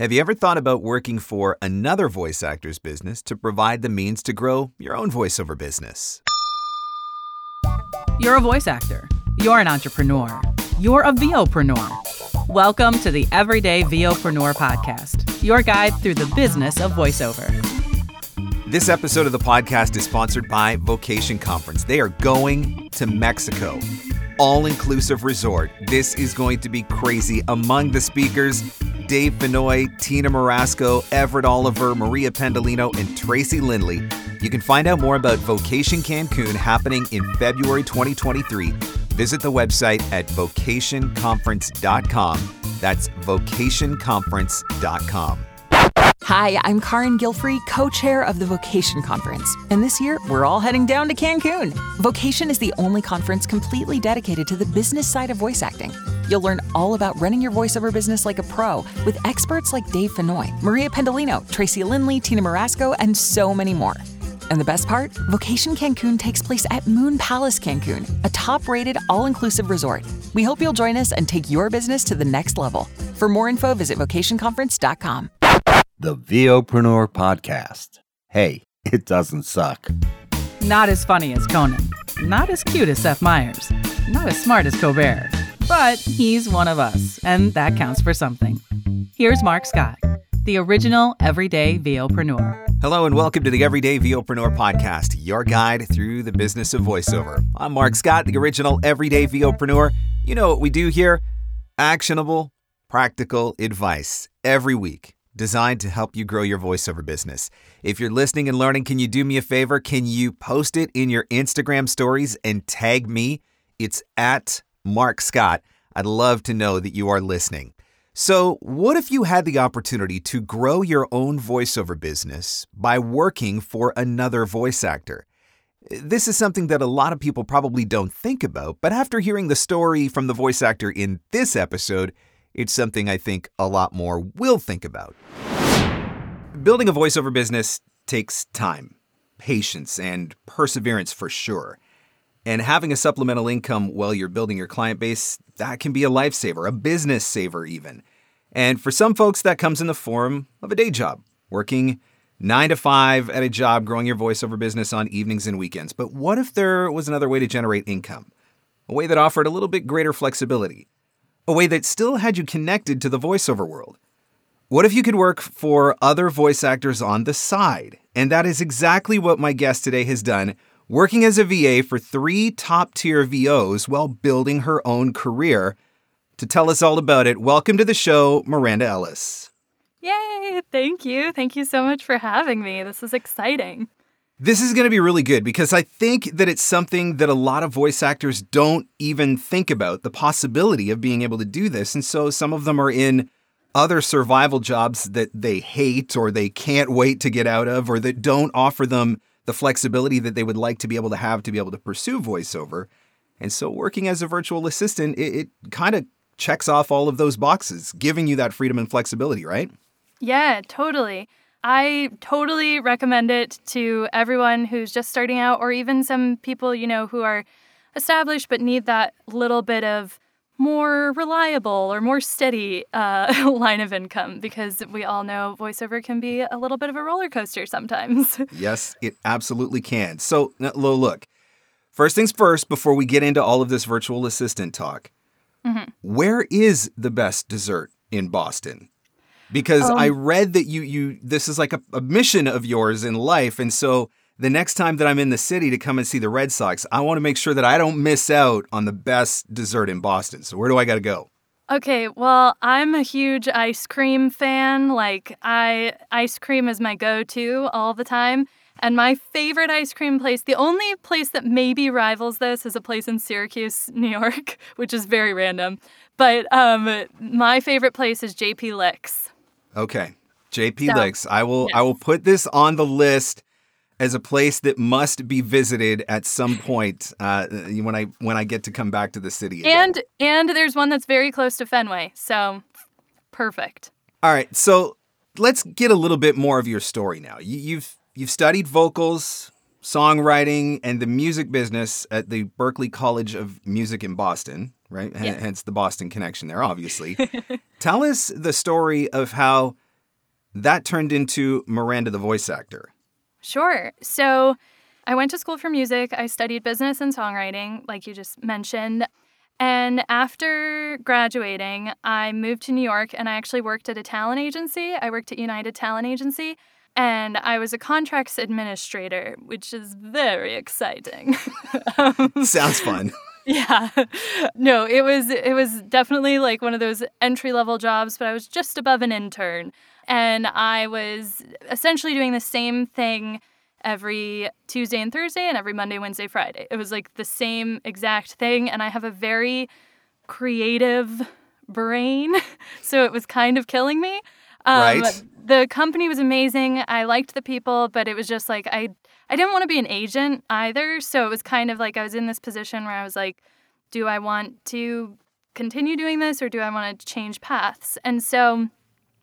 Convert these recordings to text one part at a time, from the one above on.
Have you ever thought about working for another voice actor's business to provide the means to grow your own voiceover business? You're a voice actor. You're an entrepreneur. You're a VOpreneur. Welcome to the Everyday VOpreneur podcast, your guide through the business of voiceover. This episode of the podcast is sponsored by Vocation Conference. They are going to Mexico. All inclusive resort. This is going to be crazy. Among the speakers, Dave Fennoy, Tina Marasco, Everett Oliver, Maria Pendolino, and Tracy Lindley. You can find out more about Vocation Cancun happening in February 2023. Visit the website at vocationconference.com. That's vocationconference.com. Hi, I'm Karin Gilfrey, co chair of the Vocation Conference. And this year, we're all heading down to Cancun. Vocation is the only conference completely dedicated to the business side of voice acting. You'll learn all about running your voiceover business like a pro with experts like Dave Fennoy, Maria Pendolino, Tracy Lindley, Tina Marasco, and so many more. And the best part? Vocation Cancun takes place at Moon Palace Cancun, a top rated, all inclusive resort. We hope you'll join us and take your business to the next level. For more info, visit vocationconference.com. The VOpreneur Podcast. Hey, it doesn't suck. Not as funny as Conan. Not as cute as Seth Meyers. Not as smart as Colbert. But he's one of us, and that counts for something. Here's Mark Scott, the original everyday VOpreneur. Hello and welcome to the Everyday VOpreneur podcast, your guide through the business of voiceover. I'm Mark Scott, the original everyday VOpreneur. You know what we do here? Actionable, practical advice every week designed to help you grow your voiceover business. If you're listening and learning, can you do me a favor? Can you post it in your Instagram stories and tag me? It's at Mark Scott. I'd love to know that you are listening. So, what if you had the opportunity to grow your own voiceover business by working for another voice actor? This is something that a lot of people probably don't think about, but after hearing the story from the voice actor in this episode, it's something I think a lot more will think about. Building a voiceover business takes time, patience, and perseverance for sure. And having a supplemental income while you're building your client base, that can be a lifesaver, a business saver even. And for some folks, that comes in the form of a day job, working nine to five at a job, growing your voiceover business on evenings and weekends. But what if there was another way to generate income? A way that offered a little bit greater flexibility? a way that still had you connected to the voiceover world. What if you could work for other voice actors on the side? And that is exactly what my guest today has done, working as a VA for three top tier VOs while building her own career. To tell us all about it, welcome to the show, Miranda Ellis. Yay! Thank you. Thank you so much for having me. This is exciting. This is going to be really good because I think that it's something that a lot of voice actors don't even think about the possibility of being able to do this. And so some of them are in other survival jobs that they hate or they can't wait to get out of or that don't offer them the flexibility that they would like to be able to have to be able to pursue voiceover. And so working as a virtual assistant, it, it kind of checks off all of those boxes, giving you that freedom and flexibility, right? Yeah, totally. I totally recommend it to everyone who's just starting out, or even some people, you know, who are established but need that little bit of more reliable or more steady uh, line of income because we all know voiceover can be a little bit of a roller coaster sometimes. yes, it absolutely can. So, lo, look, first things first, before we get into all of this virtual assistant talk, mm-hmm. where is the best dessert in Boston? because um, I read that you you this is like a, a mission of yours in life, and so the next time that I'm in the city to come and see the Red Sox, I want to make sure that I don't miss out on the best dessert in Boston. So where do I got to go? Okay, well, I'm a huge ice cream fan. Like I ice cream is my go-to all the time. And my favorite ice cream place, the only place that maybe rivals this is a place in Syracuse, New York, which is very random. But um, my favorite place is JP Licks. Okay. JP so, Licks. I will yes. I will put this on the list as a place that must be visited at some point uh, when I when I get to come back to the city. Again. And and there's one that's very close to Fenway, so perfect. All right, so let's get a little bit more of your story now. You, you've you've studied vocals, songwriting, and the music business at the Berklee College of Music in Boston right? H- hence the Boston connection there, obviously. Tell us the story of how that turned into Miranda the voice actor. Sure. So I went to school for music. I studied business and songwriting, like you just mentioned. And after graduating, I moved to New York and I actually worked at a talent agency. I worked at United Talent Agency and I was a contracts administrator, which is very exciting. um, Sounds fun. Yeah. No, it was it was definitely like one of those entry level jobs, but I was just above an intern and I was essentially doing the same thing every Tuesday and Thursday and every Monday, Wednesday, Friday. It was like the same exact thing and I have a very creative brain, so it was kind of killing me. Um, right. The company was amazing. I liked the people, but it was just like I I didn't want to be an agent either. So it was kind of like I was in this position where I was like, do I want to continue doing this or do I want to change paths? And so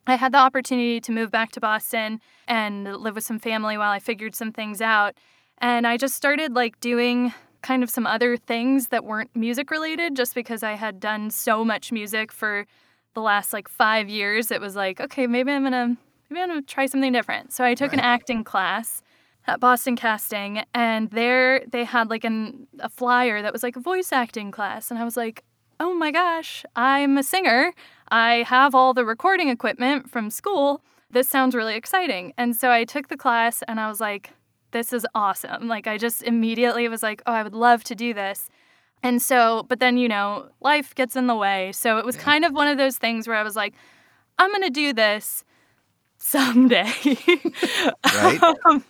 I had the opportunity to move back to Boston and live with some family while I figured some things out. And I just started like doing kind of some other things that weren't music related just because I had done so much music for the last like 5 years. It was like, okay, maybe I'm going to maybe I'm going to try something different. So I took right. an acting class at Boston Casting, and there they had like an, a flyer that was like a voice acting class. And I was like, oh my gosh, I'm a singer. I have all the recording equipment from school. This sounds really exciting. And so I took the class and I was like, this is awesome. Like, I just immediately was like, oh, I would love to do this. And so, but then, you know, life gets in the way. So it was kind of one of those things where I was like, I'm going to do this someday. right. um,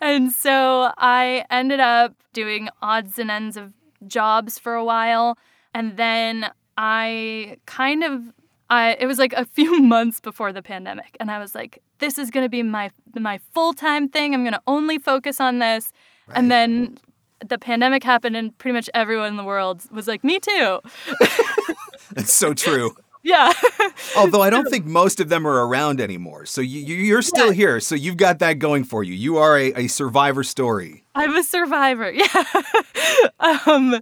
and so I ended up doing odds and ends of jobs for a while. And then I kind of I it was like a few months before the pandemic and I was like this is going to be my my full-time thing. I'm going to only focus on this. Right. And then the pandemic happened and pretty much everyone in the world was like me too. That's so true. Yeah. Although I don't think most of them are around anymore. So you, you're still yeah. here. So you've got that going for you. You are a, a survivor story. I'm a survivor. Yeah. um,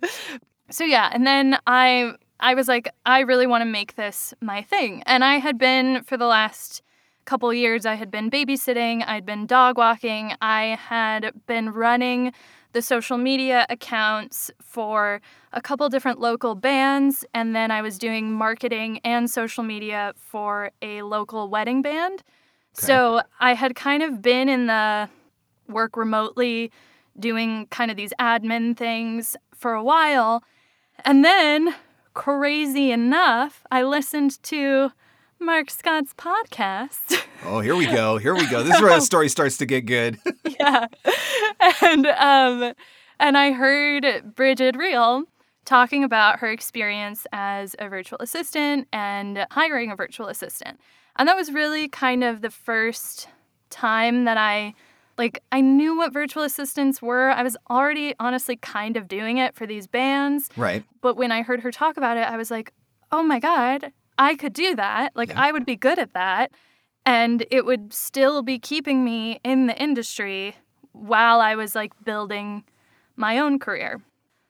so yeah, and then I I was like, I really want to make this my thing. And I had been for the last couple years, I had been babysitting, I'd been dog walking, I had been running the social media accounts for a couple different local bands, and then I was doing marketing and social media for a local wedding band. Okay. So I had kind of been in the work remotely, doing kind of these admin things for a while. And then, crazy enough, I listened to Mark Scott's podcast. Oh, here we go. Here we go. This is where the story starts to get good. yeah. And um and I heard Bridget Rill talking about her experience as a virtual assistant and hiring a virtual assistant. And that was really kind of the first time that I like I knew what virtual assistants were. I was already honestly kind of doing it for these bands. Right. But when I heard her talk about it, I was like, "Oh my god, I could do that. Like yeah. I would be good at that." And it would still be keeping me in the industry while I was like building my own career.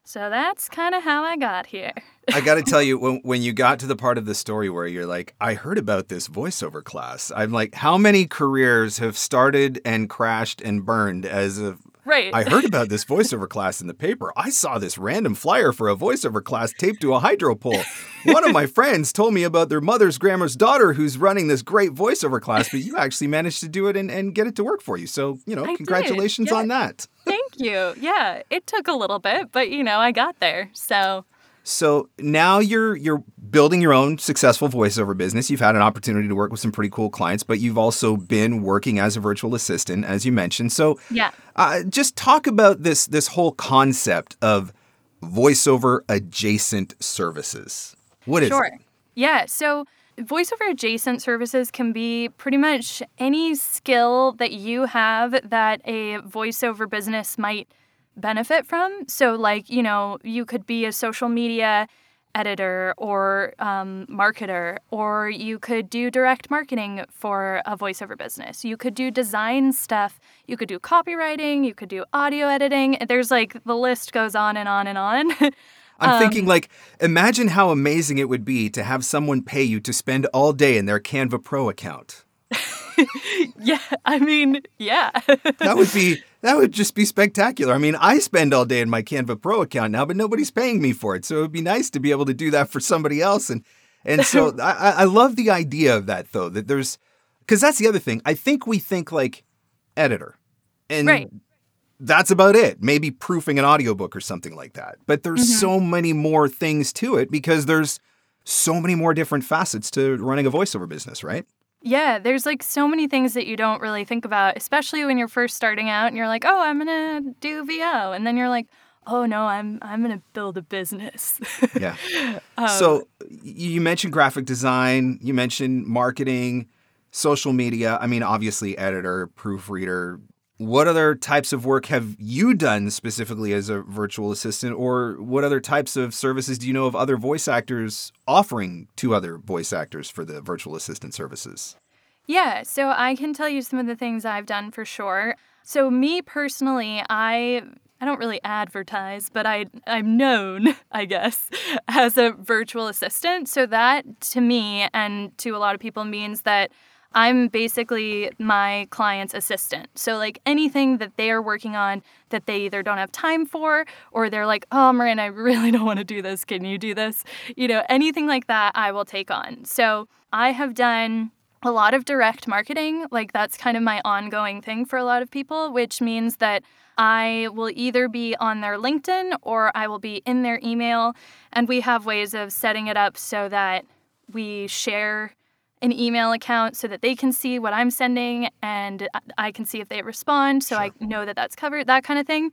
So that's kind of how I got here. I got to tell you, when, when you got to the part of the story where you're like, I heard about this voiceover class, I'm like, how many careers have started and crashed and burned as a Right. I heard about this voiceover class in the paper. I saw this random flyer for a voiceover class taped to a hydro pole. One of my friends told me about their mother's grandma's daughter who's running this great voiceover class, but you actually managed to do it and, and get it to work for you. So, you know, I congratulations yeah. on that. Thank you. Yeah, it took a little bit, but you know, I got there. So so now you're you're building your own successful voiceover business. You've had an opportunity to work with some pretty cool clients, but you've also been working as a virtual assistant, as you mentioned. So yeah, uh, just talk about this this whole concept of voiceover adjacent services. What is sure. it? Yeah. So voiceover adjacent services can be pretty much any skill that you have that a voiceover business might benefit from. So, like, you know, you could be a social media editor or um, marketer, or you could do direct marketing for a voiceover business. You could do design stuff. You could do copywriting. You could do audio editing. There's like the list goes on and on and on. I'm um, thinking, like, imagine how amazing it would be to have someone pay you to spend all day in their Canva Pro account. yeah, I mean, yeah. that would be that would just be spectacular. I mean, I spend all day in my Canva Pro account now, but nobody's paying me for it. So it would be nice to be able to do that for somebody else. And and so I, I love the idea of that though, that there's because that's the other thing. I think we think like editor. And Right. that's about it. Maybe proofing an audiobook or something like that. But there's Mhm. so many more things to it because there's so many more different facets to running a voiceover business, right? Yeah, there's like so many things that you don't really think about, especially when you're first starting out and you're like, "Oh, I'm going to do VO." And then you're like, "Oh no, I'm I'm going to build a business." Yeah. Um, so you mentioned graphic design, you mentioned marketing, social media. I mean, obviously, editor, proofreader. What other types of work have you done specifically as a virtual assistant, or what other types of services do you know of other voice actors offering to other voice actors for the virtual assistant services? Yeah, so I can tell you some of the things I've done for sure. So me personally, I I don't really advertise, but I I'm known, I guess, as a virtual assistant. So that to me and to a lot of people means that I'm basically my client's assistant. So like anything that they are working on that they either don't have time for or they're like, "Oh, Marin, I really don't want to do this. Can you do this?" You know, anything like that I will take on. So I have done a lot of direct marketing. Like that's kind of my ongoing thing for a lot of people, which means that I will either be on their LinkedIn or I will be in their email. And we have ways of setting it up so that we share an email account so that they can see what I'm sending and I can see if they respond so I know that that's covered, that kind of thing.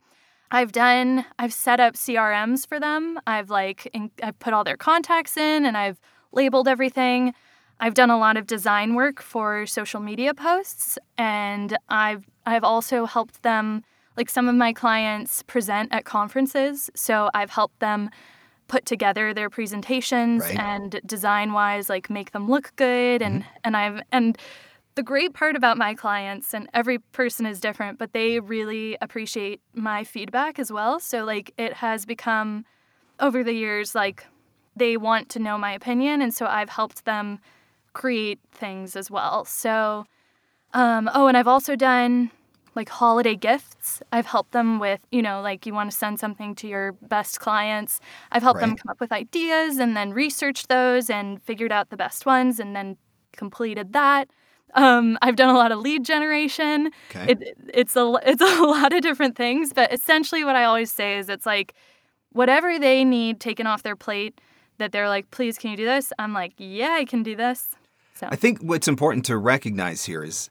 I've done I've set up CRMs for them. I've like in, I've put all their contacts in and I've labeled everything. I've done a lot of design work for social media posts and I've I've also helped them like some of my clients present at conferences, so I've helped them put together their presentations Right. and design wise like make them look good and and I've and the great part about my clients and every person is different but they really appreciate my feedback as well. So like it has become over the years like they want to know my opinion and so I've helped them create things as well. So um, oh and I've also done like holiday gifts. I've helped them with, you know, like you want to send something to your best clients. I've helped them come up with ideas and then researched those and figured out the best ones and then completed that. Um, I've done a lot of lead generation. Okay. It, it's a it's a lot of different things, but essentially what I always say is it's like whatever they need taken off their plate that they're like, please, can you do this? I'm like, yeah, I can do this. So I think what's important to recognize here is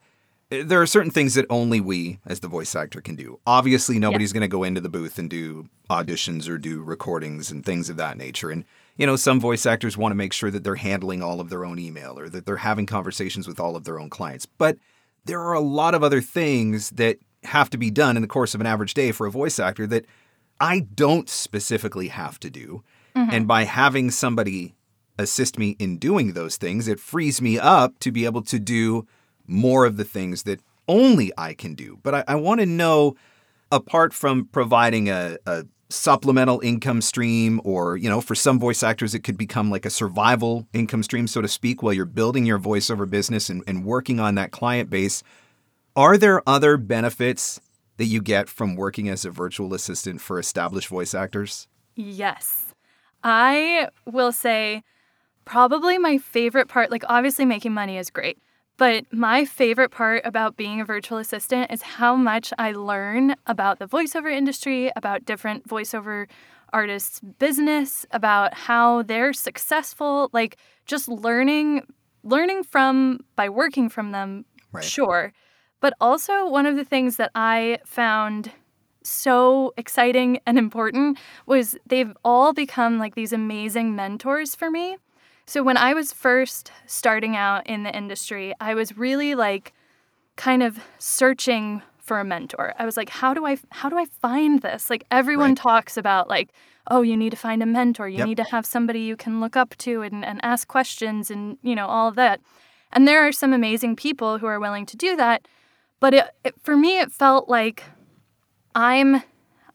there are certain things that only we, as the voice actor, can do. Obviously, nobody's going to go into the booth and do auditions or do recordings and things of that nature. And, you know, some voice actors want to make sure that they're handling all of their own email or that they're having conversations with all of their own clients. But there are a lot of other things that have to be done in the course of an average day for a voice actor that I don't specifically have to do. Mm-hmm. And by having somebody assist me in doing those things, it frees me up to be able to do more of the things that only I can do. But I, I want to know, apart from providing a, a supplemental income stream, or, you know, for some voice actors, it could become like a survival income stream, so to speak, while you're building your voiceover business and, and working on that client base. Are there other benefits that you get from working as a virtual assistant for established voice actors? Yes. I will say probably my favorite part, like obviously making money is great, but my favorite part about being a virtual assistant is how much I learn about the voiceover industry, about different voiceover artists' business, about how they're successful, like just learning learning from by working from them, Right. sure. But also one of the things that I found so exciting and important was they've all become like these amazing mentors for me. So when I was first starting out in the industry, I was really like kind of searching for a mentor. I was like, how do I how do I find this? Like everyone Right. talks about like, oh, you need to find a mentor. You Yep. need to have somebody you can look up to and, and ask questions and, you know, all of that. And there are some amazing people who are willing to do that. But it, it, for me, it felt like I'm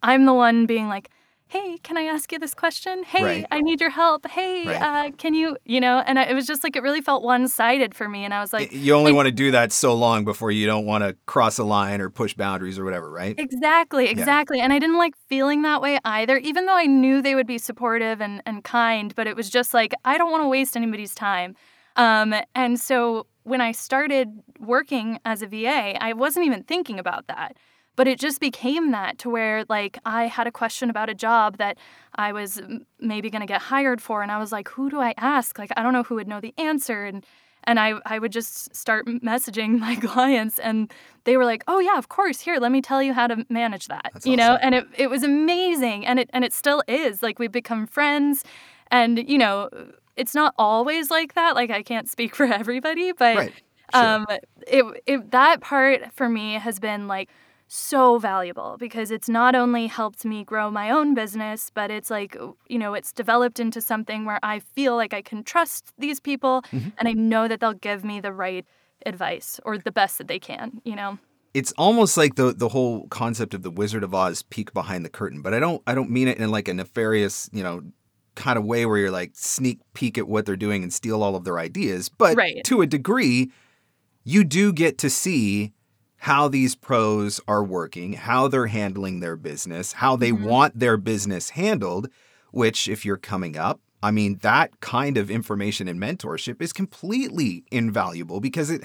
I'm the one being like, hey, can I ask you this question? Hey, Right. I need your help. Hey, Right. uh, can you, you know, and I, it was just like, it really felt one sided for me. And I was like, you only want to do that so long before you don't want to cross a line or push boundaries or whatever, right? Exactly, exactly. And I didn't like feeling that way either, even though I knew they would be supportive and, and kind, but it was just like, I don't want to waste anybody's time. Um, and so when I started working as a VA, I wasn't even thinking about that. But it just became that to where, like, I had a question about a job that I was maybe going to get hired for. And I was like, who do I ask? Like, I don't know who would know the answer. And and I, I would just start messaging my clients and they were like oh yeah of course here let me tell you how to manage that That's you know and it, it was amazing and it and it still is like we've become friends and you know it's not always like that like i can't speak for everybody but Right. Sure. um it, it that part for me has been like so valuable because it's not only helped me grow my own business, but it's like, you know, it's developed into something where I feel like I can trust these people Mm-hmm. and I know that they'll give me the right advice or the best that they can, you know? it's almost like the the whole concept of the Wizard of Oz peek behind the curtain, but I don't I don't mean it in like a nefarious, you know, kind of way where you're like sneak peek at what they're doing and steal all of their ideas. But Right. to a degree, you do get to see how these pros are working, how they're handling their business, how they mm-hmm. want their business handled, which if you're coming up, I mean, that kind of information and mentorship is completely invaluable because it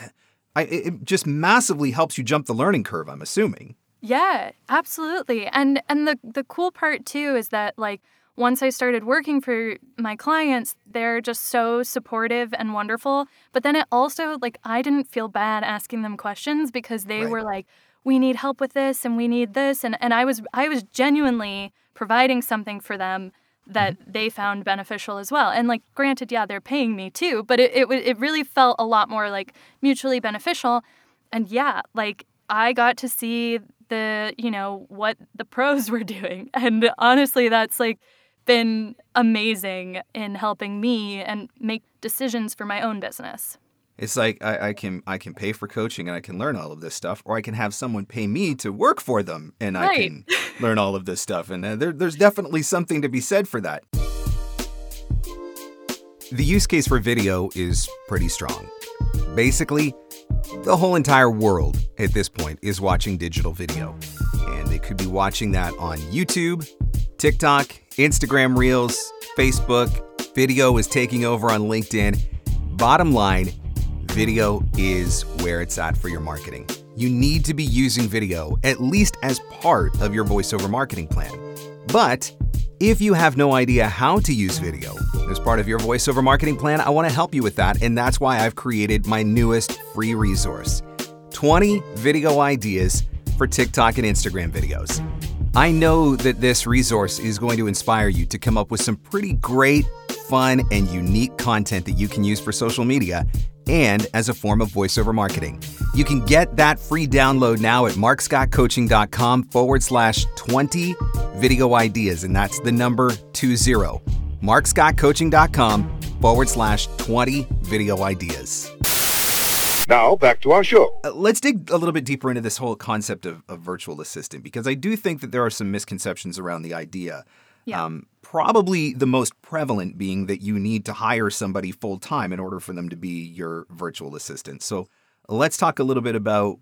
I, it it just massively helps you jump the learning curve, I'm assuming. Yeah, absolutely. And and the the cool part too is that like once I started working for my clients, they're just so supportive and wonderful. But then it also like I didn't feel bad asking them questions because they Right. were like, we need help with this and we need this and and I was I was genuinely providing something for them that mm-hmm. they found beneficial as well. And like granted, yeah, they're paying me too, but it it, it really felt a lot more like mutually beneficial. And yeah, like I got to see the, you know, what the pros were doing. And honestly, that's like been amazing in helping me and make decisions for my own business. It's like I, I can I can pay for coaching and I can learn all of this stuff, or I can have someone pay me to work for them and I can learn all of this stuff. And uh, there, there's definitely something to be said for that. The use case for video is pretty strong. Basically, the whole entire world at this point is watching digital video. And they could be watching that on YouTube, TikTok, Instagram Reels, Facebook. Video is taking over on LinkedIn. Bottom line, video is where it's at for your marketing. You need to be using video at least as part of your voiceover marketing plan. But if you have no idea how to use video as part of your voiceover marketing plan, I want to help you with that. And that's why I've created my newest free resource 20 video ideas for TikTok and Instagram videos. I know that this resource is going to inspire you to come up with some pretty great, fun, and unique content that you can use for social media and as a form of voiceover marketing. You can get that free download now at markscottcoaching.com forward slash 20 video ideas, and that's the number 20. markscottcoaching.com forward slash 20 video ideas. Now, back to our show. Uh, let's dig a little bit deeper into this whole concept of, of virtual assistant because I do think that there are some misconceptions around the idea. Yeah. Um, probably the most prevalent being that you need to hire somebody full time in order for them to be your virtual assistant. So let's talk a little bit about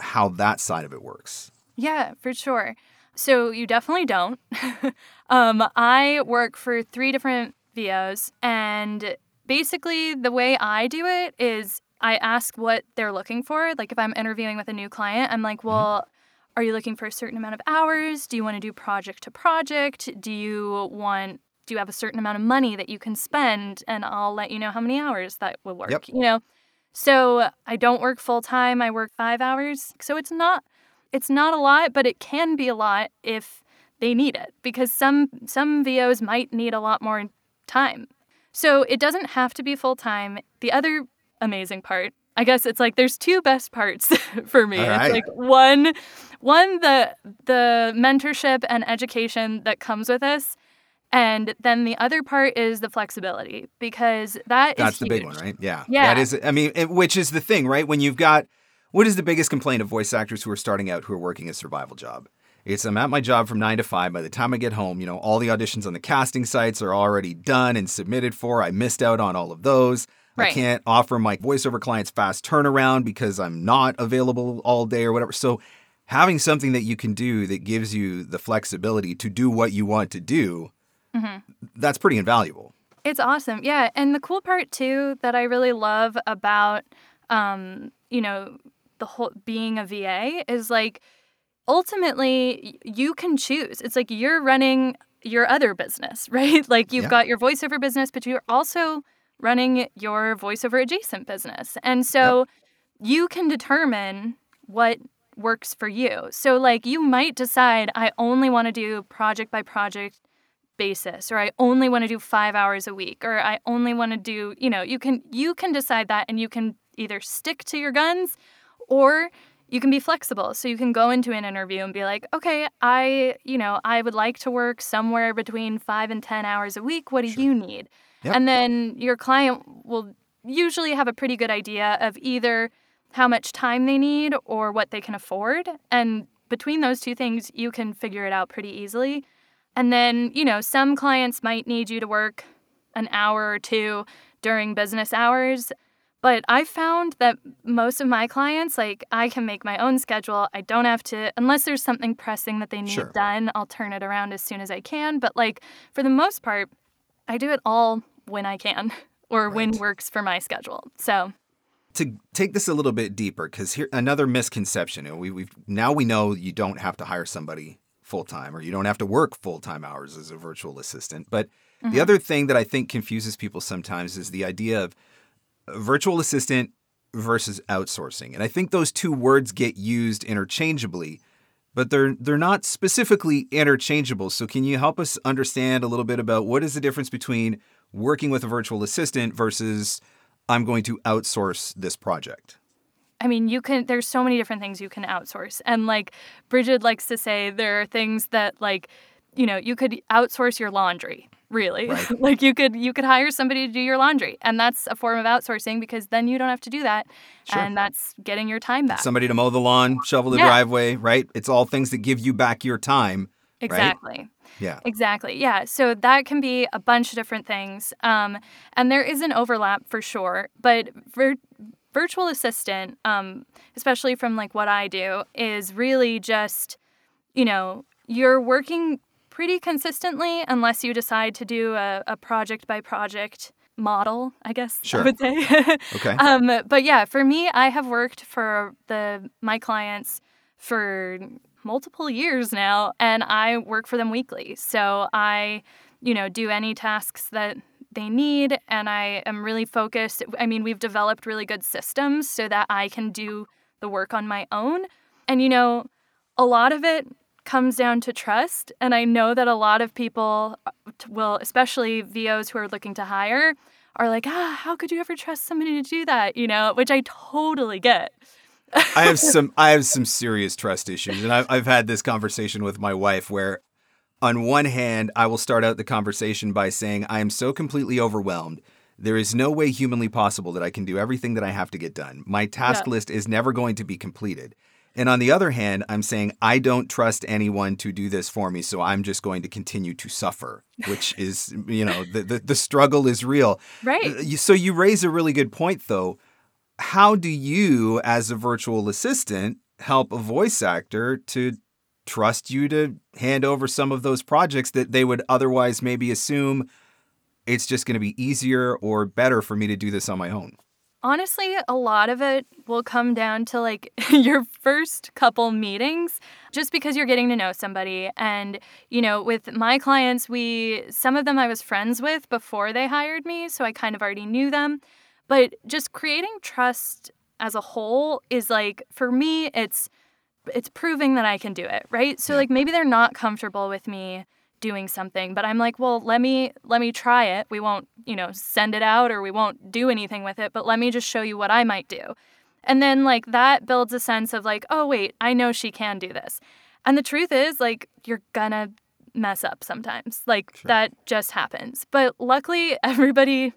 how that side of it works. Yeah, for sure. So you definitely don't. um, I work for three different VOs, and basically the way I do it is I ask what they're looking for. Like if I'm interviewing with a new client, I'm like, mm-hmm. well, are you looking for a certain amount of hours? Do you want to do project to project? Do you want do you have a certain amount of money that you can spend and I'll let you know how many hours that will work, Yep. you know? So I don't work full time. I work 5 hours. So it's not it's not a lot, but it can be a lot if they need it because some some VOs might need a lot more time. So it doesn't have to be full time. The other amazing part, I guess it's like there's two best parts for me. All It's right. like one one the the mentorship and education that comes with this. And then the other part is the flexibility because that is That's the big one, right? Yeah. Yeah. That is, I mean, it- which is the thing, right? When you've got, what is the biggest complaint of voice actors who are starting out who are working a survival job? It's I'm at my job from nine to five. By the time I get home, you know, all the auditions on the casting sites are already done and submitted for. I missed out on all of those. I can't offer my voiceover clients fast turnaround because I'm not available all day or whatever. So having something that you can do that gives you the flexibility to do what you want to do, that's pretty invaluable. It's awesome. Yeah. And the cool part too that I really love about um, you know, the whole being a VA is like ultimately you can choose. It's like you're running your other business, right? Like you've Yeah. got your voiceover business, but you're also running your voiceover adjacent business. And so you can determine what works for you. So like you might decide I only want to do project by project basis or I only want to do 5 hours a week or I only want to do, you know, you can you can decide that and you can either stick to your guns or you can be flexible. So you can go into an interview and be like, "Okay, I, you know, I would like to work somewhere between 5 and 10 hours a week. What do you need?" Yep. And then your client will usually have a pretty good idea of either how much time they need or what they can afford. And between those two things, you can figure it out pretty easily. And then, you know, some clients might need you to work an hour or two during business hours. But I found that most of my clients, like, I can make my own schedule. I don't have to, unless there's something pressing that they need Sure. done, I'll turn it around as soon as I can. But, like, for the most part, I do it all when I can or when works for my schedule. So, to take this a little bit deeper, because here another misconception. We, we've now we know you don't have to hire somebody full time, or you don't have to work full time hours as a virtual assistant. But the mm-hmm. other thing that I think confuses people sometimes is the idea of virtual assistant versus outsourcing, and I think those two words get used interchangeably. But they're they're not specifically interchangeable. So can you help us understand a little bit about what is the difference between working with a virtual assistant versus I'm going to outsource this project. I mean, you can, there's so many different things you can outsource. And like Bridget likes to say, there are things that, like, you know, you could outsource your laundry, really. Right. like, you could, you could hire somebody to do your laundry. And that's a form of outsourcing because then you don't have to do that. Sure. And that's getting your time back. Somebody to mow the lawn, shovel the Yeah. driveway, right? It's all things that give you back your time. exactly. Yeah. Exactly. Yeah. So that can be a bunch of different things. Um, and there is an overlap for sure. But vir- virtual assistant, um, especially from like what I do, is really just, you know, you're working pretty consistently unless you decide to do a, a project by project model, I guess Sure. I would say. Okay. um, but yeah, for me, I have worked for the my clients for multiple years now and I work for them weekly. So I, you know, do any tasks that they need and I am really focused. I mean, we've developed really good systems so that I can do the work on my own. And you know, a lot of it comes down to trust and I know that a lot of people uh, will especially VOs who are looking to hire are like, "Ah, how could you ever trust somebody to do that?" you know, which I totally get. I have some I have some serious trust issues, and I've I've had this conversation with my wife where, on one hand, I will start out the conversation by saying I am so completely overwhelmed. There is no way humanly possible that I can do everything that I have to get done. My task Yeah. list is never going to be completed. And on the other hand, I'm saying I don't trust anyone to do this for me, so I'm just going to continue to suffer, which is, you know, the the, the struggle is real. Right. Uh, So you raise a really good point, though. How do you, as a virtual assistant, help a voice actor to trust you to hand over some of those projects that they would otherwise maybe assume it's just going to be easier or better for me to do this on my own? Honestly, a lot of it will come down to like your first couple meetings, just because you're getting to know somebody. And, you know, with my clients, we, some of them I was friends with before they hired me, so I kind of already knew them. But just creating trust as a whole is like, for me, it's, it's proving that I can do it, right? So Yeah. like maybe they're not comfortable with me doing something, but I'm like, well, let me let me try it. We won't, you know, send it out or we won't do anything with it, but let me just show you what I might do. And then like that builds a sense of like, oh wait, I know she can do this. And the truth is like you're gonna mess up sometimes. Like that just happens. But luckily everybody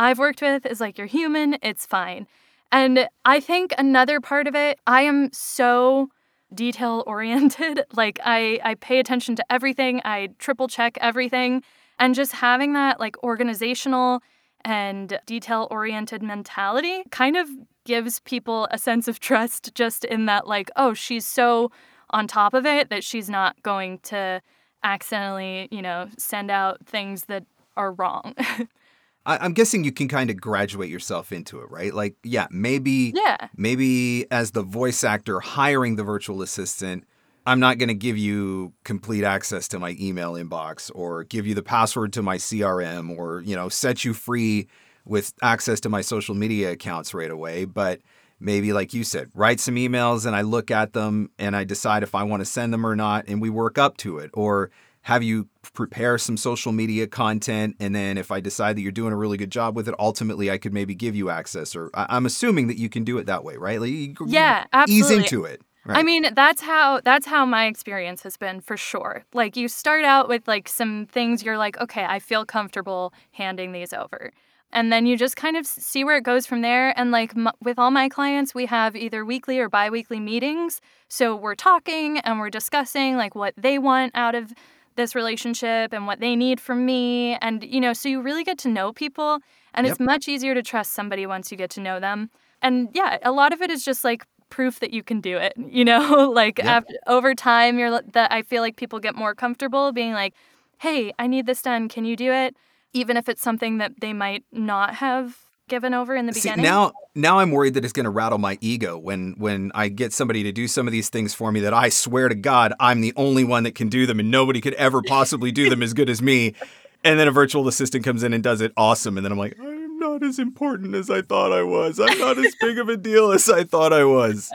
I've worked with is like you're human, it's fine. And I think another part of it, I am so detail oriented. Like I I pay attention to everything. I triple check everything and just having that like organizational and detail oriented mentality kind of gives people a sense of trust just in that like oh she's so on top of it that she's not going to accidentally, you know, send out things that are wrong. I, am guessing you can kind of graduate yourself into it, right? Like, yeah, maybe, yeah, maybe as the voice actor hiring the virtual assistant, I'm not going to give you complete access to my email inbox or give you the password to my CRM or, you know, set you free with access to my social media accounts right away. But maybe, like you said, write some emails and I look at them and I decide if I want to send them or not and we work up to it. Or have you prepare some social media content and then if I decide that you're doing a really good job with it, ultimately I could maybe give you access. Or I'm assuming that you can do it that way, right? Like, yeah, absolutely. Ease into it. Right. I mean, that's how that's how my experience has been for sure. Like you start out with like some things you're like, okay, I feel comfortable handing these over and then you just kind of see where it goes from there and like m- with all my clients we have either weekly or biweekly meetings so we're talking and we're discussing like what they want out of this relationship and what they need from me. And you know so you really get to know people and yep. it's much easier to trust somebody once you get to know them. And yeah a lot of it is just like proof that you can do it you know? Like yep. after, over time you're that i feel like people get more comfortable being like hey i need this done. Can you do it? Even if it's something that they might not have given over in the See, beginning. Now, now I'm worried that it's going to rattle my ego when when I get somebody to do some of these things for me that I swear to God I'm the only one that can do them and nobody could ever possibly do them as good as me. And then a virtual assistant comes in and does it awesome, and then I'm like, I'm not as important as I thought I was. I'm not as big of a deal as I thought I was.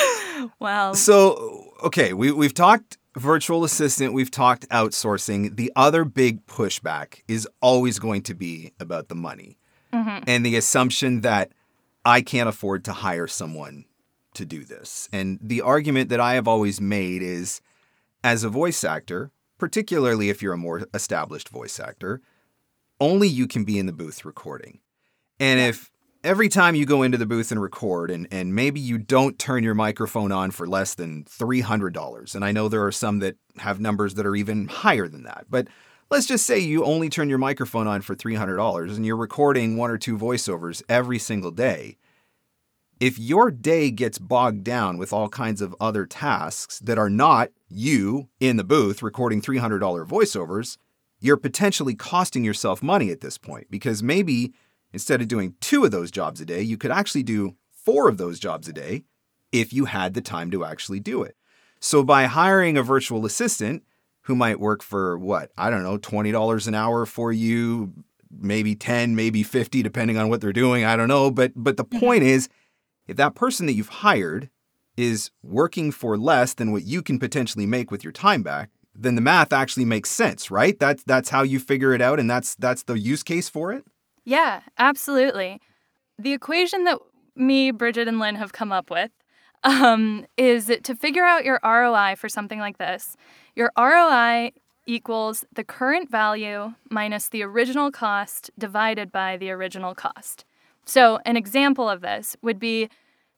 wow. So okay, we we've talked virtual assistant, we've talked outsourcing. The other big pushback is always going to be about the money mm-hmm. and the assumption that I can't afford to hire someone to do this. And the argument that I have always made is as a voice actor, particularly if you're a more established voice actor, only you can be in the booth recording. And if every time you go into the booth and record and, and maybe you don't turn your microphone on for less than $300 and i know there are some that have numbers that are even higher than that but let's just say you only turn your microphone on for $300 and you're recording one or two voiceovers every single day if your day gets bogged down with all kinds of other tasks that are not you in the booth recording $300 voiceovers you're potentially costing yourself money at this point because maybe Instead of doing two of those jobs a day, you could actually do four of those jobs a day if you had the time to actually do it. So by hiring a virtual assistant who might work for what, I don't know, $20 an hour for you, maybe 10, maybe 50 depending on what they're doing, I don't know, but but the point is if that person that you've hired is working for less than what you can potentially make with your time back, then the math actually makes sense, right? That's that's how you figure it out and that's that's the use case for it. Yeah, absolutely. The equation that me, Bridget, and Lynn have come up with um, is to figure out your ROI for something like this. Your ROI equals the current value minus the original cost divided by the original cost. So, an example of this would be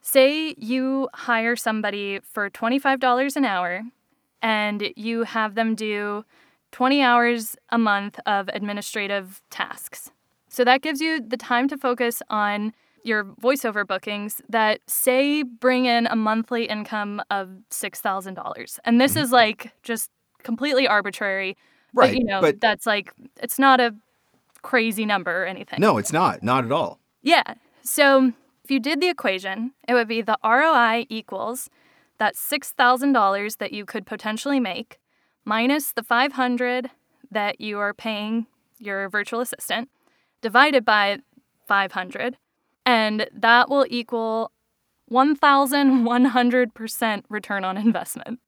say you hire somebody for $25 an hour and you have them do 20 hours a month of administrative tasks. So that gives you the time to focus on your voiceover bookings that say bring in a monthly income of $6,000. And this mm-hmm. is like just completely arbitrary. Right. But, you know, but that's like, it's not a crazy number or anything. No, it's not. Not at all. Yeah. So if you did the equation, it would be the ROI equals that $6,000 that you could potentially make minus the 500 that you are paying your virtual assistant divided by 500, and that will equal 1,100% return on investment.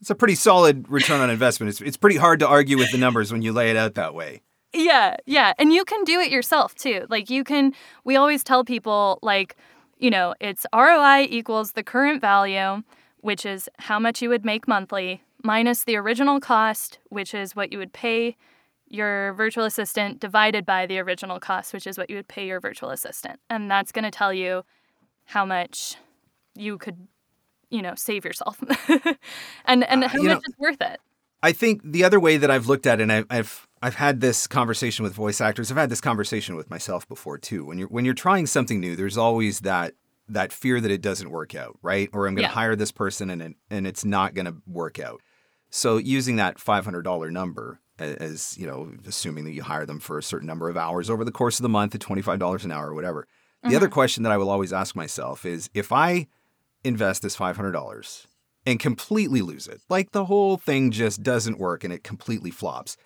It's a pretty solid return on investment. It's, it's pretty hard to argue with the numbers when you lay it out that way. Yeah, yeah. And you can do it yourself too. Like, you can, we always tell people, like, you know, it's ROI equals the current value, which is how much you would make monthly, minus the original cost, which is what you would pay your virtual assistant divided by the original cost, which is what you would pay your virtual assistant. And that's going to tell you how much you could you know, save yourself. and and Uh, how much know- is worth it? I think the other way that I've looked at it, and I, I've I've had this conversation with voice actors. I've had this conversation with myself before too. When you're when you're trying something new, there's always that that fear that it doesn't work out, right? Or I'm going to Yeah. hire this person and it, and it's not going to work out. So using that $500 number as you know, assuming that you hire them for a certain number of hours over the course of the month at $25 an hour or whatever. The other mm-hmm. question that I will always ask myself is if I invest this $500 and completely lose it, like the whole thing just doesn't work and it completely flops,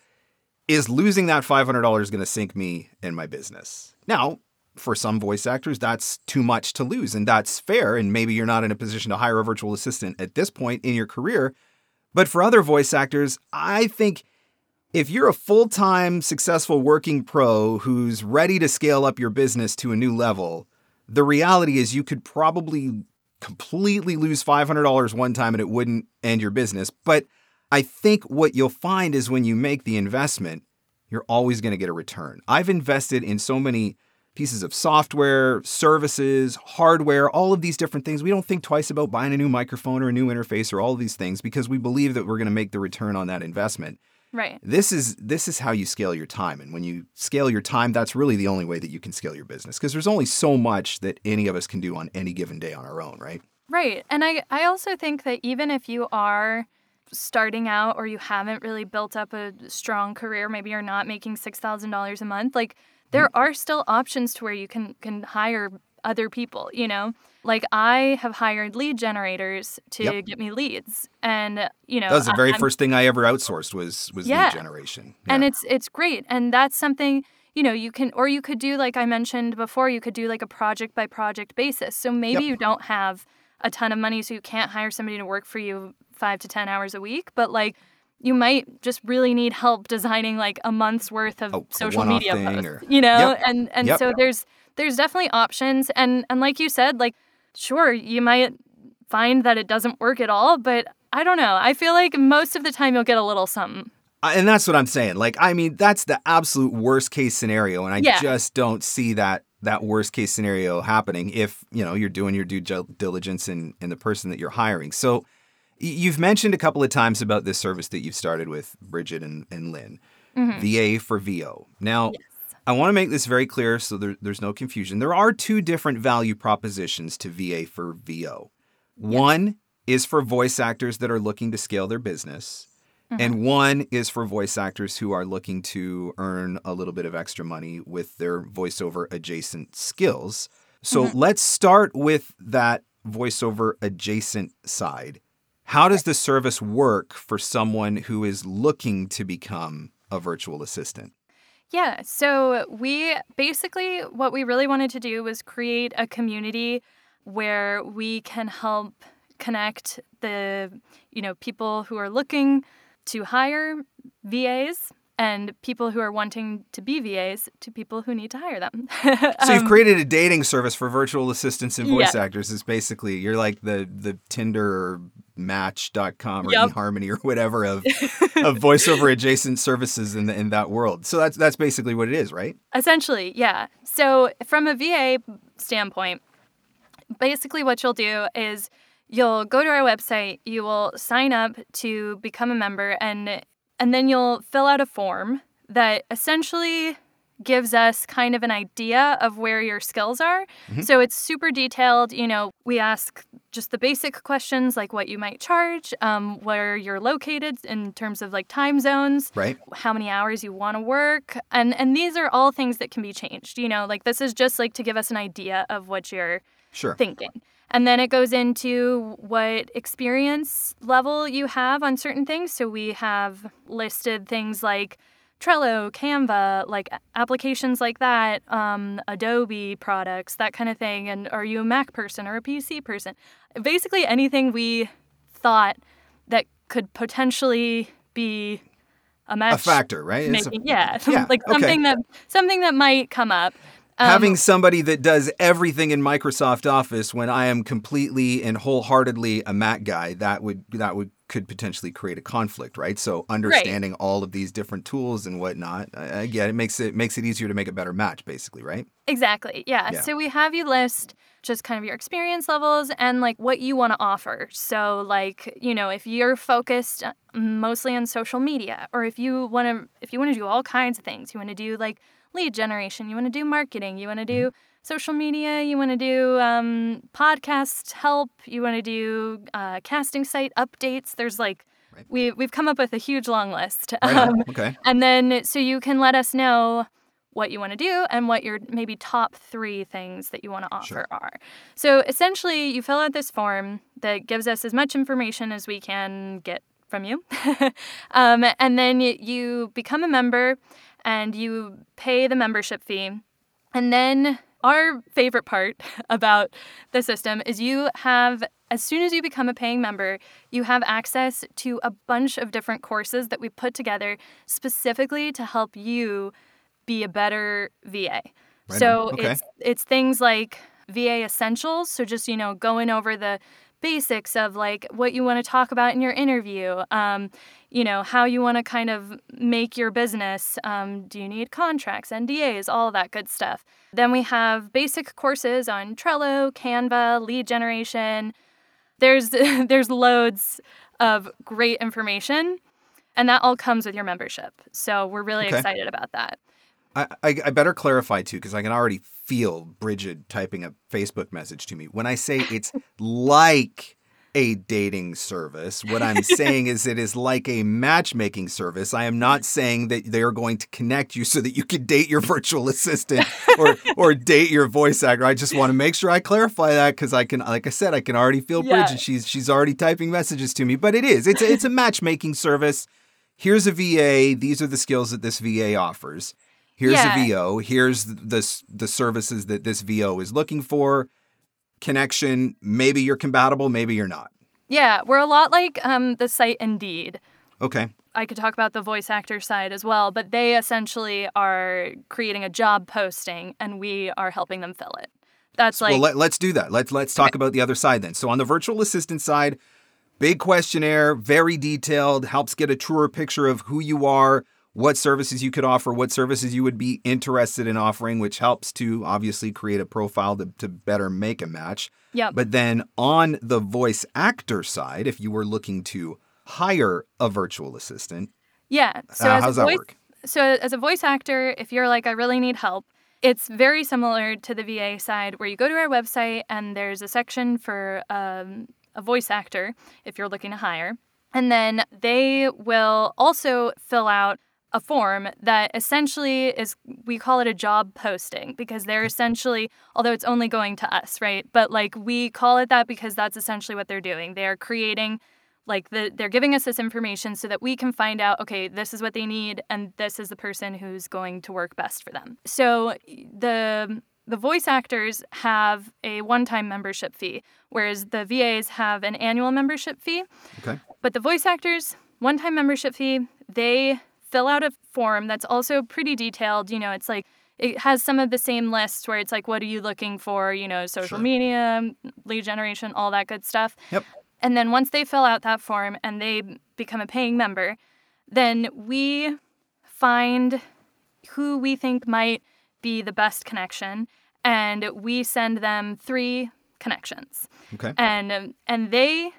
is losing that $500 going to sink me in my business? Now, for some voice actors, that's too much to lose, and that's fair. And maybe you're not in a position to hire a virtual assistant at this point in your career. But for other voice actors, I think if you're a full time, successful working pro who's ready to scale up your business to a new level, the reality is you could probably completely lose $500 one time and it wouldn't end your business. But I think what you'll find is when you make the investment, you're always going to get a return. I've invested in so many pieces of software, services, hardware, all of these different things. We don't think twice about buying a new microphone or a new interface or all of these things because we believe that we're going to make the return on that investment. Right. This is this is how you scale your time and when you scale your time that's really the only way that you can scale your business because there's only so much that any of us can do on any given day on our own, right? Right. And I, I also think that even if you are starting out or you haven't really built up a strong career, maybe you're not making $6,000 a month, like there Mm-hmm. are still options to where you can can hire other people, you know? Like I have hired lead generators to Yep. get me leads and you know That was the very I'm- first thing I ever outsourced was was Yeah. lead generation. and it's it's great and that's something you know you can or you could do like i mentioned before you could do like a project by project basis so maybe Yep. you don't have a ton of money so you can't hire somebody to work for you five to ten hours a week but like you might just really need help designing like a month's worth of oh, a social media posts or- you know Yep. and and Yep. so there's there's definitely options and and like you said like sure you might find that it doesn't work at all but i don't know i feel like most of the time you'll get a little something and that's what I'm saying. Like, I mean, that's the absolute worst case scenario, and I Yeah. just don't see that that worst case scenario happening if you know you're doing your due diligence in in the person that you're hiring. So, you've mentioned a couple of times about this service that you've started with Bridget and, and Lynn, mm-hmm. VA for VO. Now. I want to make this very clear so there, there's no confusion. There are two different value propositions to VA for VO. One is for voice actors that are looking to scale their business, mm-hmm. and one is for voice actors who are looking to earn a little bit of extra money with their voiceover adjacent skills. So mm-hmm. let's start with that voiceover adjacent side. How does the service work for someone who is looking to become a virtual assistant? Yeah, so we basically what we really wanted to do was create a community where we can help connect the, you know, people who are looking to hire VAs and people who are wanting to be VAs to people who need to hire them. So you've created a dating service for virtual assistants and voice Um, Yeah. actors. Is basically you're like the the Tinder or Match.com or Yep. eHarmony or whatever of of voiceover adjacent services in the, in that world. So that's that's basically what it is, right? Essentially, yeah. So, from a VA standpoint, basically what you'll do is you'll go to our website, you will sign up to become a member and and then you'll fill out a form that essentially gives us kind of an idea of where your skills are. Mm-hmm. So it's super detailed. You know, we ask just the basic questions like what you might charge, um, where you're located in terms of like time zones, Right. how many hours you want to work and and these are all things that can be changed you know like this is just like to give us an idea of what you're Sure. thinking and then it goes into what experience level you have on certain things so we have listed things like Trello, Canva, like applications like that, um, Adobe products, that kind of thing. And are you a Mac person or a PC person? Basically, anything we thought that could potentially be a match A factor, right? It's a- yeah, Yeah, like okay. something that something that might come up. Having somebody that does everything in Microsoft Office when I am completely and wholeheartedly a Mac guy, that would that would could potentially create a conflict, right? So understanding all of these different tools and whatnot, I it. makes it makes it easier to make a better match, basically, right? Exactly. Yeah. Yeah. So we have you list just kind of your experience levels and like what you want to offer. So like, you know, if you're focused uh, mostly on social media or if you want to if you want to do all kinds of things, you want to do like lead generation, you want to do marketing, you want to do social media, you want to do um, podcast help, you want to do uh, casting site updates. There's like Right. we we've come up with a huge long list. Right. Um, okay. and then so you can let us know what you want to do and what your maybe top three things that you want to offer Sure. are. So essentially, you fill out this form that gives us as much information as we can get from you. um, and then you become a member and you pay the membership fee. And then our favorite part about the system is you have, as soon as you become a paying member, you have access to a bunch of different courses that we put together specifically to help you be a better VA. Right so. Okay. it's it's things like VA essentials, so just you know going over the basics of like what you want to talk about in your interview, um, you know how you want to kind of make your business. Um, do you need contracts, NDAs, all that good stuff. Then we have basic courses on Trello, Canva, lead generation. There's there's loads of great information, and that all comes with your membership. So we're really Okay. excited about that. I, I, I better clarify too, because I can already feel Bridget typing a Facebook message to me. When I say it's like a dating service, what I'm saying is it is like a matchmaking service. I am not saying that they're going to connect you so that you can date your virtual assistant or or date your voice actor. I just want to make sure I clarify that because I can, like I said, I can already feel Yeah. Bridget. She's she's already typing messages to me. But it is it's a, it's a matchmaking service. Here's a VA. These are the skills that this VA offers. Here's Yeah. a VO. Here's the the services that this VO is looking for. Connection. Maybe you're compatible. Maybe you're not. Yeah, we're a lot like um, the site Indeed. Okay. I could talk about the voice actor side as well, but they essentially are creating a job posting and we are helping them fill it. That's like well, let, let's do that. Let's let's talk about the other side then. So on the virtual assistant side, big questionnaire, very detailed, helps get a truer picture of who you are, what services you could offer, what services you would be interested in offering, which helps to obviously create a profile to, to better make a match. Yep. But then on the voice actor side, if you were looking to hire a virtual assistant, yeah. So uh, as how's a that voice, work? So as a voice actor, if you're like I really need help, it's very similar to the VA side where you go to our website and there's a section for um, a voice actor if you're looking to hire. And then they will also fill out a form that essentially is we call it a job posting because they're essentially although it's only going to us right? But like we call it that because that's essentially what they're doing. They are creating like the, they're giving us this information so that we can find out okay this is what they need and this is the person who's going to work best for them. So the the voice actors have a one-time membership fee whereas the vas have an annual membership fee. Okay. but the voice actors one-time membership fee they fill out a form that's also pretty detailed you know it's like it has some of the same lists where it's like what are you looking for you know social Sure. media lead generation all that good stuff Yep. and then once they fill out that form and they become a paying member, then we find who we think might be the best connection and we send them three connections. Okay. And um, and they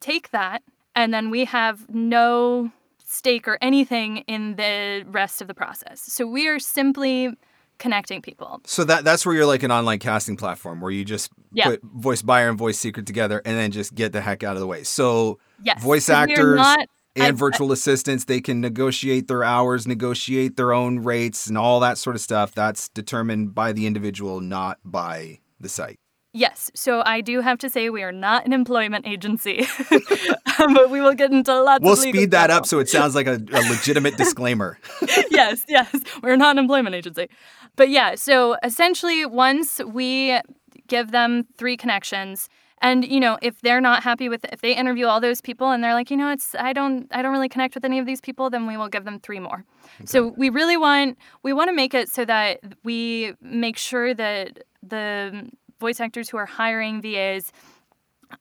take that and then we have no stake or anything in the rest of the process. So we are simply connecting people. So that that's where you're like an online casting platform where you just Yeah. put voice buyer and voice seeker together and then just get the heck out of the way. So Yes. voice actors not- and I- virtual assistants, they can negotiate their hours, negotiate their own rates and all that sort of stuff. That's determined by the individual, not by the site. Yes, so I do have to say we are not an employment agency, but we will get into lots. We'll speed that stuff. up so it sounds like a, a legitimate disclaimer. yes, yes, we're not an employment agency, but yeah. So essentially, once we give them three connections, And you know, if they're not happy with if they interview all those people and they're like, you know, it's I don't I don't really connect with any of these people, then we will give them three more. So we really want we want to make it so that we make sure that the voice actors who are hiring VAs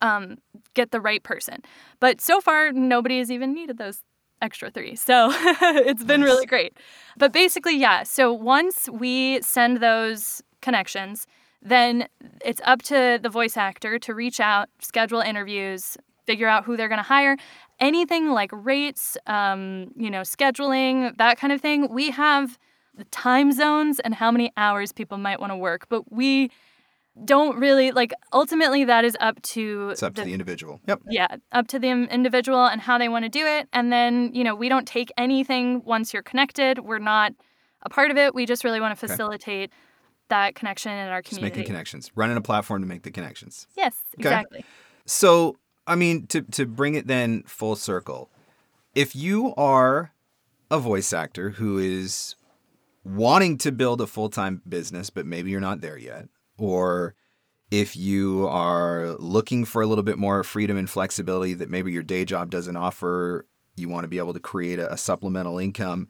um, get the right person. But so far, nobody has even needed those extra three. So it's been really great. But basically, yeah. So once we send those connections, then it's up to the voice actor to reach out, schedule interviews, figure out who they're going to hire. Anything like rates, um, you know, scheduling, that kind of thing. We have the time zones and how many hours people might want to work, but we don't really like ultimately that is up to It's up to the individual. Yep. yeah up to the individual and how they want to do it and then you know we don't take anything once you're connected we're not a part of it we just really want to facilitate that connection in our community Just making connections. Running a platform to make the connections. yes exactly So, I mean, to to bring it then full circle, if you are a voice actor who is wanting to build a full time business, but maybe you're not there yet, or if you are looking for a little bit more freedom and flexibility that maybe your day job doesn't offer, you want to be able to create a, a supplemental income.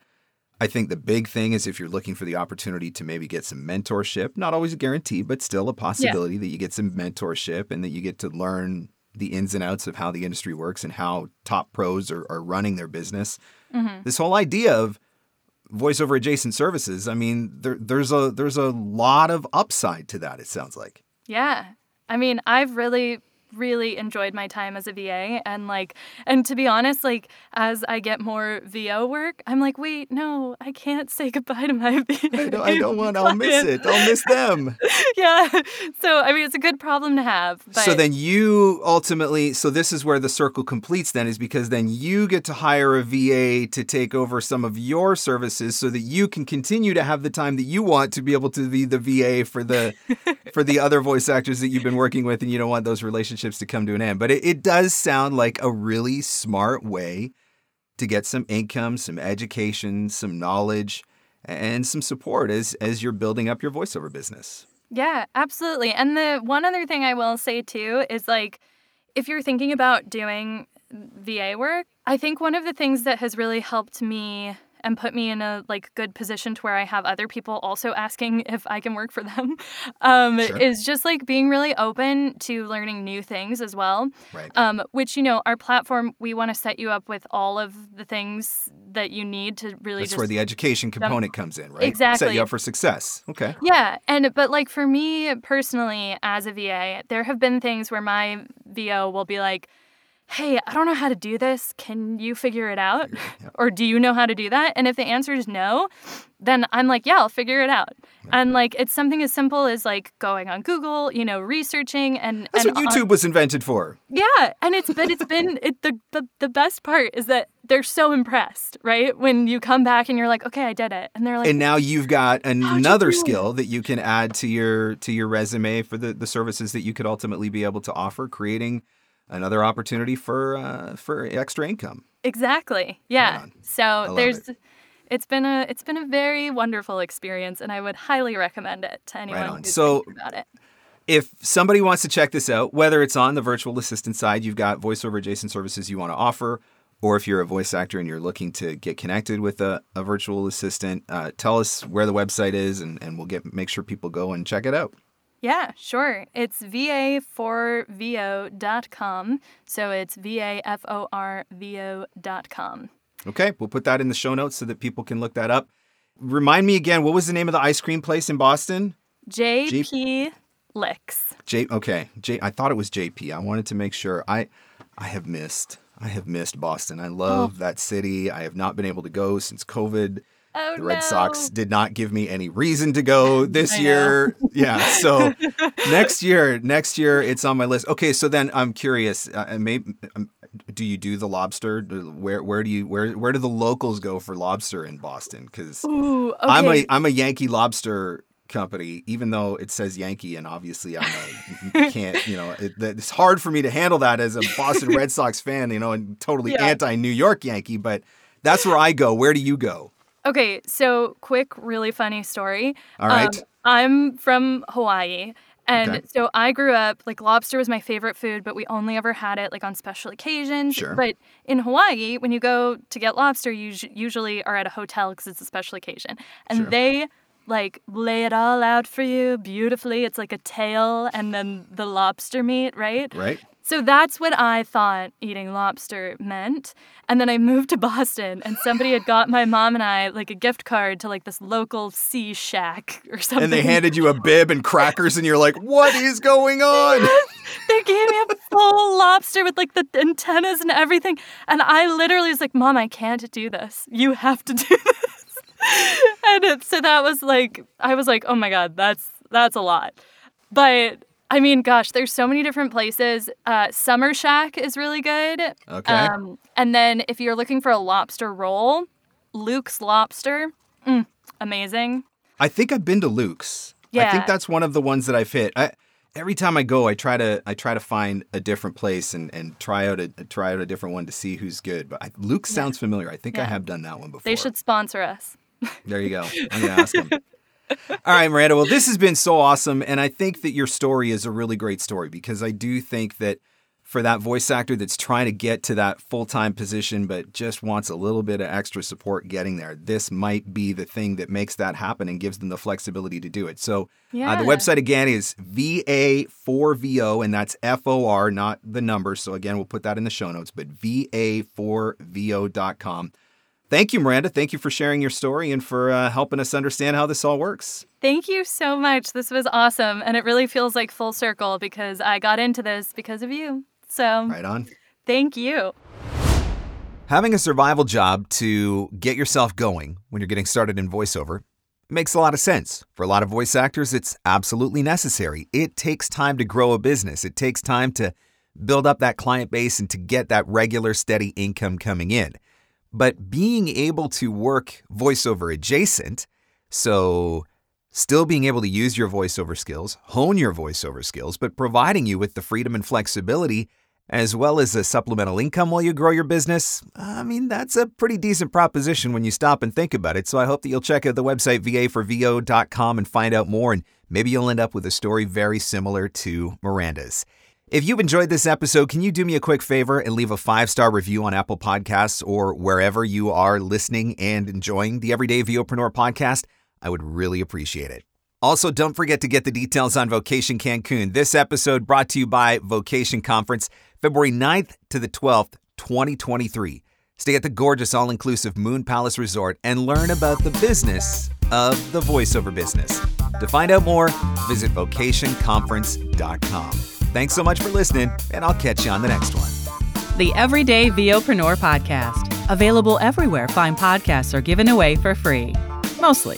I think the big thing is if you're looking for the opportunity to maybe get some mentorship, not always a guarantee, but still a possibility that you get some mentorship and that you get to learn the ins and outs of how the industry works and how top pros are, are running their business. Mm-hmm. This whole idea of voiceover adjacent services, I mean, there, there's a there's a lot of upside to that. It sounds like. yeah i mean i've really really enjoyed my time as a va and like and to be honest like as i get more vo work i'm like wait no i can't say goodbye to my va I don't, I don't want. I'll miss it. I'll miss them. yeah so i mean it's a good problem to have but so then you ultimately, so this is where the circle completes. Then is because then you get to hire a VA to take over some of your services, so that you can continue to have the time that you want to be able to be the VA for the for the other voice actors that you've been working with, and you don't want those relationships to come to an end. But it, it does sound like a really smart way to get some income, some education, some knowledge, and some support as as you're building up your voiceover business. Yeah, absolutely. And the one other thing I will say too is like if you're thinking about doing VA work, I think one of the things that has really helped me and put me in a like good position to where I have other people also asking if I can work for them um, Sure. is just like being really open to learning new things as well. Right. Um, which you know, our platform we want to set you up with all of the things that you need to really That's where the education component comes in, right? Exactly. Set you up for success. Okay. Yeah, and but like for me personally as a VA, there have been things where my VO will be like, "Hey, I don't know how to do this. Can you figure it out?" or "Do you know how to do that?" And if the answer is no, then I'm like, "Yeah, I'll figure it out." And like it's something as simple as like going on Google, you know, researching and That's and what on- YouTube was invented for. yeah, and it's but it's been it, the, the the best part is that they're so impressed, right? When you come back and you're like, "Okay, I did it." And they're like, And now you've got another it? skill that you can add to your to your resume for the, the services that you could ultimately be able to offer, creating another opportunity for uh, for extra income. Exactly. Yeah. So there's it. it's been a it's been a very wonderful experience and I would highly recommend it to anyone on. who's So- thinking about it. If somebody wants to check this out, whether it's on the virtual assistant side, you've got voiceover adjacent services you want to offer, or if you're a voice actor and you're looking to get connected with a, a virtual assistant, uh, tell us where the website is and, and we'll get make sure people go and check it out. Yeah, sure. It's va4vo.com. So it's v-a-f-o-r-v-o.com. Okay, we'll put that in the show notes so that people can look that up. Remind me again, what was the name of the ice cream place in Boston? JP Licks. J. Okay, J. I thought it was JP. I wanted to make sure. I, I have missed. I have missed Boston. I oh. love that city. I have not been able to go since COVID. Oh The Red no. Sox did not give me any reason to go this I year. Yeah, so next year, next year it's on my list. Okay, so then I'm curious. Uh, maybe um, do you do the lobster? Where where do you where where do the locals go for lobster in Boston? Because okay. I'm a I'm a Yankee lobster company, even though it says Yankee, and obviously I'm can't you know it, it's hard for me to handle that as a Boston Red Sox fan, you know, and totally Yeah. anti New York Yankee. But that's where I go. Where do you go? Okay, so quick, really funny story. All right. Um, I'm from Hawaii, And Okay. so I grew up like lobster was my favorite food, but we only ever had it like on special occasions. Sure. But in Hawaii, when you go to get lobster, you us- usually are at a hotel because it's a special occasion, and Sure. they like lay it all out for you beautifully. It's like a tail and then the lobster meat, right? Right? So that's what I thought eating lobster meant. And then I moved to Boston and somebody had got my mom and I like a gift card to like this local sea shack or something. And they handed you a bib and crackers, and you're like, what is going on? they gave me a full lobster with like the antennas and everything. And I literally was like, Mom, I can't do this. You have to do this. and it, so that was like, I was like, oh my God, that's that's a lot. But I mean, gosh, there's so many different places. Uh, Summer Shack is really good. Okay. Um, and then if you're looking for a lobster roll, Luke's Lobster, mm, amazing. I think I've been to Luke's. Yeah. I think that's one of the ones that I've hit. I, every time I go, I try to I try to find a different place and, and try out a try out a different one to see who's good. But I, Luke sounds familiar. I think I have done that one before. They should sponsor us. There you go. I'm gonna ask him. All right, Miranda. Well, this has been so awesome, and I think that your story is a really great story because I do think that for that voice actor that's trying to get to that full time position but just wants a little bit of extra support getting there, this might be the thing that makes that happen and gives them the flexibility to do it. So, uh, the website again is VA4VO, and that's F O R, not the number. So, again, we'll put that in the show notes, but VA4VO.com. Thank you, Miranda. Thank you for sharing your story and for uh, helping us understand how this all works. Thank you so much. This was awesome. And it really feels like full circle because I got into this because of you. So Right on. thank you. Having a survival job to get yourself going when you're getting started in voiceover makes a lot of sense. For a lot of voice actors, it's absolutely necessary. It takes time to grow a business, it takes time to build up that client base and to get that regular, steady income coming in. But being able to work voiceover adjacent, so still being able to use your voiceover skills, hone your voiceover skills, but providing you with the freedom and flexibility as well as a supplemental income while you grow your business, I mean, that's a pretty decent proposition when you stop and think about it. So I hope that you'll check out the website va4vo.com and find out more, and maybe you'll end up with a story very similar to Miranda's. If you've enjoyed this episode, can you do me a quick favor and leave a five star review on Apple Podcasts or wherever you are listening and enjoying the Everyday VOpreneur podcast? I would really appreciate it. Also, don't forget to get the details on Vocation Cancun. This episode brought to you by Vocation Conference, February 9th to the 12th, 2023. Stay at the gorgeous all inclusive Moon Palace Resort and learn about the business of the voiceover business. To find out more, visit vocationconference.com. Thanks so much for listening, and I'll catch you on the next one. The Everyday VOpreneur podcast. Available everywhere fine podcasts are given away for free. Mostly,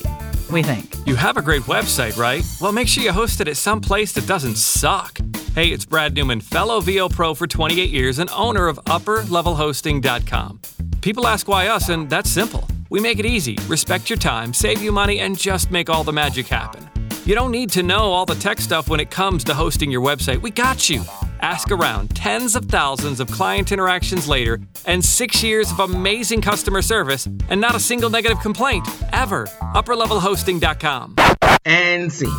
we think. You have a great website, right? Well, make sure you host it at some place that doesn't suck. Hey, it's Brad Newman, fellow VO Pro for 28 years and owner of UpperLevelHosting.com. People ask why us, and that's simple. We make it easy, respect your time, save you money, and just make all the magic happen. You don't need to know all the tech stuff when it comes to hosting your website. We got you. Ask around tens of thousands of client interactions later, and six years of amazing customer service, and not a single negative complaint, ever. UpperLevelHosting.com. And scene.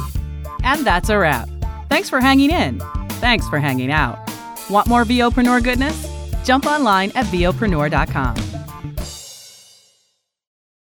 And that's a wrap. Thanks for hanging in. Thanks for hanging out. Want more VOpreneur goodness? Jump online at VOpreneur.com.